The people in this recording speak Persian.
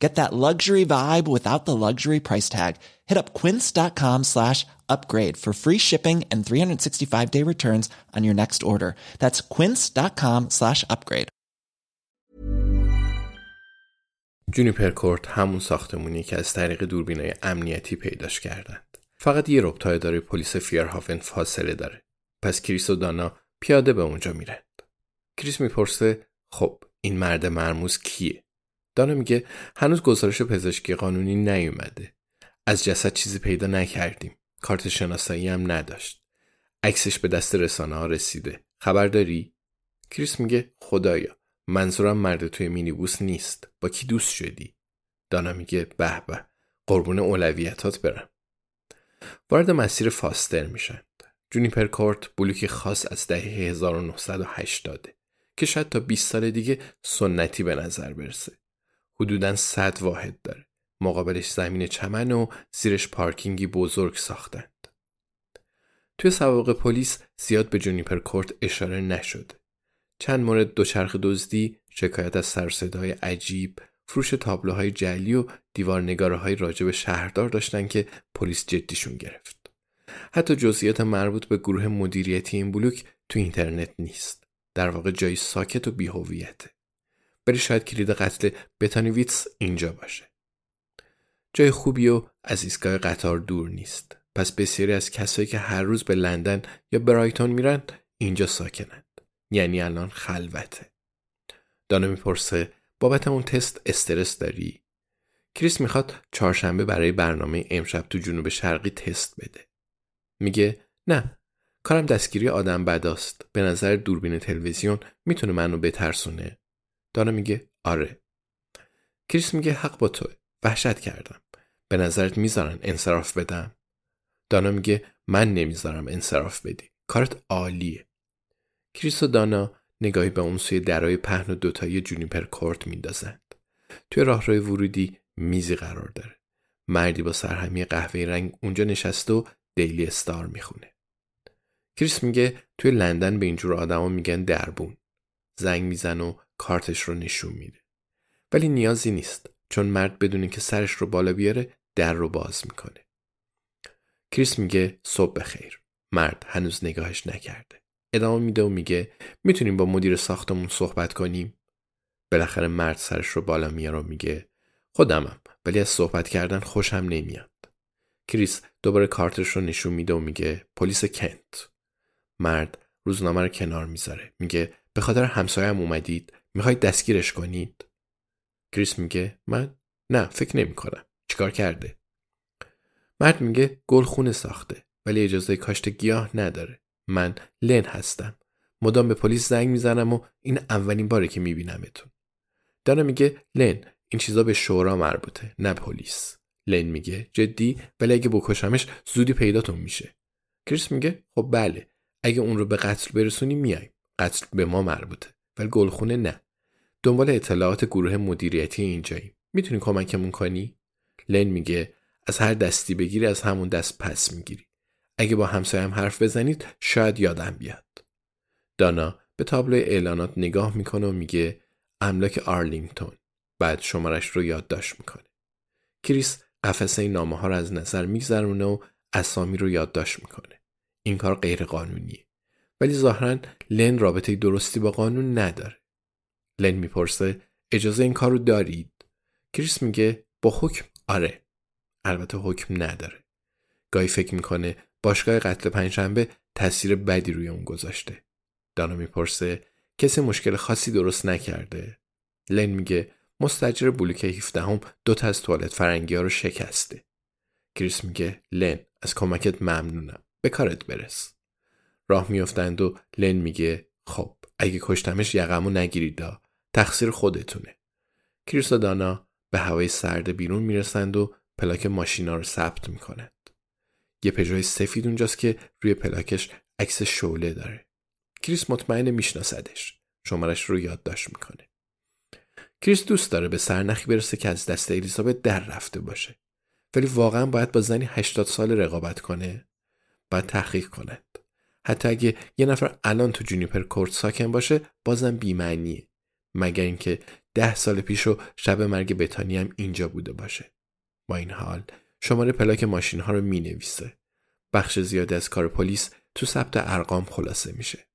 Get that luxury vibe without the luxury price tag. Hit up quince.com slash upgrade for free shipping and 365 day returns on your next order. That's quince.com slash upgrade. جونیپر کورت همون ساختمونی که از طریق دوربینای امنیتی پیداش کردند. فقط یه ربط اداره پلیس فیرهافن فاصله داره. پس کریس و دانا پیاده به اونجا میرند. کریس می‌پرسه خب این مرد مرموز کیه؟ دانا میگه هنوز گزارش پزشکی قانونی نیومده. از جسد چیزی پیدا نکردیم. کارت شناسایی هم نداشت. عکسش به دست رسانه ها رسیده. خبر داری؟ کریس میگه خدایا منظورم مرد توی مینیبوس نیست. با کی دوست شدی؟ دانا میگه به به قربون اولویتات برم. وارد مسیر فاستر میشند. جونیپر کورت بلوکی خاص از دهه 1980 که شاید تا 20 سال دیگه سنتی به نظر برسه. حدوداً 100 واحد داره. مقابلش زمین چمن و زیرش پارکینگی بزرگ ساختند. توی سوابق پلیس زیاد به جونیپر کورت اشاره نشده. چند مورد دوچرخ دزدی، شکایت از سرصدای عجیب، فروش تابلوهای جلی و دیوارنگاره های راجب شهردار داشتن که پلیس جدیشون گرفت. حتی جزئیات مربوط به گروه مدیریتی این بلوک تو اینترنت نیست. در واقع جایی ساکت و بیهویته. ولی شاید کلید قتل بتانیویتس اینجا باشه. جای خوبی و از ایستگاه قطار دور نیست. پس بسیاری از کسایی که هر روز به لندن یا برایتون میرن اینجا ساکنند. یعنی الان خلوته. دانا می‌پرسه بابت اون تست استرس داری؟ کریس می‌خواد چهارشنبه برای برنامه امشب تو جنوب شرقی تست بده. میگه نه کارم دستگیری آدم بداست. به نظر دوربین تلویزیون می‌تونه منو بترسونه. دانا میگه آره. کریس میگه حق با توه. وحشت کردم. به نظرت می‌ذارن انصراف بدم؟ دانا میگه من نمی‌ذارم انصراف بدی. کارت عالیه. کریس و دانا نگاهی به اون سوی درای پهن و دوتایی جونیپر کورت میندازند. توی راهروی ورودی میزی قرار داره. مردی با سرهمی قهوه‌ای رنگ اونجا نشسته و Daily Star می‌خونه. کریس میگه توی لندن به اینجور آدما میگن دربون. زنگ میزن و کارتش رو نشون میده. ولی نیازی نیست چون مرد بدون که سرش رو بالا بیاره در رو باز می‌کنه. کریس میگه صبح بخیر. مرد هنوز نگاهش نکرده. ادامه میده و میگه می‌تونیم با مدیر ساختمون صحبت کنیم؟ بالاخره مرد سرش رو بالا میاره و میگه خودمم ولی از صحبت کردن خوشم نمیاد. کریس دوباره کارتش رو نشون میده و میگه پلیس کنت. مرد روزنامه رو کنار می‌ذاره. میگه به خاطر همسایم اومدید می‌خواید دستگیرش کنید؟ کریس میگه من نه فکر نمی کنم. چیکار کرده؟ مرد میگه گل خونه ساخته ولی اجازه کاشت گیاه نداره. من لن هستم. مدام به پلیس زنگ می‌زنم و این اولین باره که میبینمتون. دانا میگه لن این چیزا به شورا مربوطه نه پلیس. لن میگه جدی ولی اگه بکشمش زودی پیداتون میشه. کریس میگه خب بله اگه اون رو به قتل برسونی میایم. قتل به ما مربوطه ولی گلخونه نه. دنبال اطلاعات گروه مدیریتی اینجاییم. می‌تونی کمکمون کنی؟ لن میگه از هر دستی بگیری از همون دست پس می‌گیری. اگه با همسایم حرف بزنید شاید یادم بیاد. دانا به تابلوی اعلانات نگاه می‌کنه و میگه املاک آرلینگتون. بعد شمارش رو یادداشت می‌کنه. کریس قفسه نامه ها رو از نظر میگذرونه و اسامی رو یادداشت می‌کنه. این کار غیر قانونیه. ولی ظاهرا لن رابطه درستی با قانون نداره. لن می‌پرسه اجازه این کار رو دارید؟ کریس میگه با حکم آره. البته حکم نداره. گاهی فکر می‌کنه باشگاه قتل پنجشنبه تاثیر بدی روی اون گذاشته. دانا می‌پرسه کسی مشکل خاصی درست نکرده لن میگه مستجر بلوک 17 هم دو تا از توالت فرنگی ها رو شکسته کریس میگه لن از کمکت ممنونم به کارت برس راه میافتند و لن میگه خب اگه کشتمش یقمو نگیرید تقصیر خودتونه. کریس و دانا به هوای سرد بیرون می‌رسند و پلاک ماشینا رو ثبت می‌کنند. یه پژوی سفید اونجاست که روی پلاکش عکس شعله داره. کریس مطمئن میشناسدش. شمارش رو یادداشت می‌کنه. کریس دوست داره به سرنخی برسه که از دست الیزابت در رفته باشه. ولی واقعا باید با زنی 80 سال رقابت کنه. باید تحقیق کند. حتی اگه یه نفر الان تو جونیپر کورت ساکن باشه بازم بیمعنیه. مگر اینکه ده سال پیش و شب مرگ بتانی هم اینجا بوده باشه. با این حال شماره پلاک ماشین ها رو می نویسه بخش زیادی از کار پلیس تو ثبت ارقام خلاصه میشه.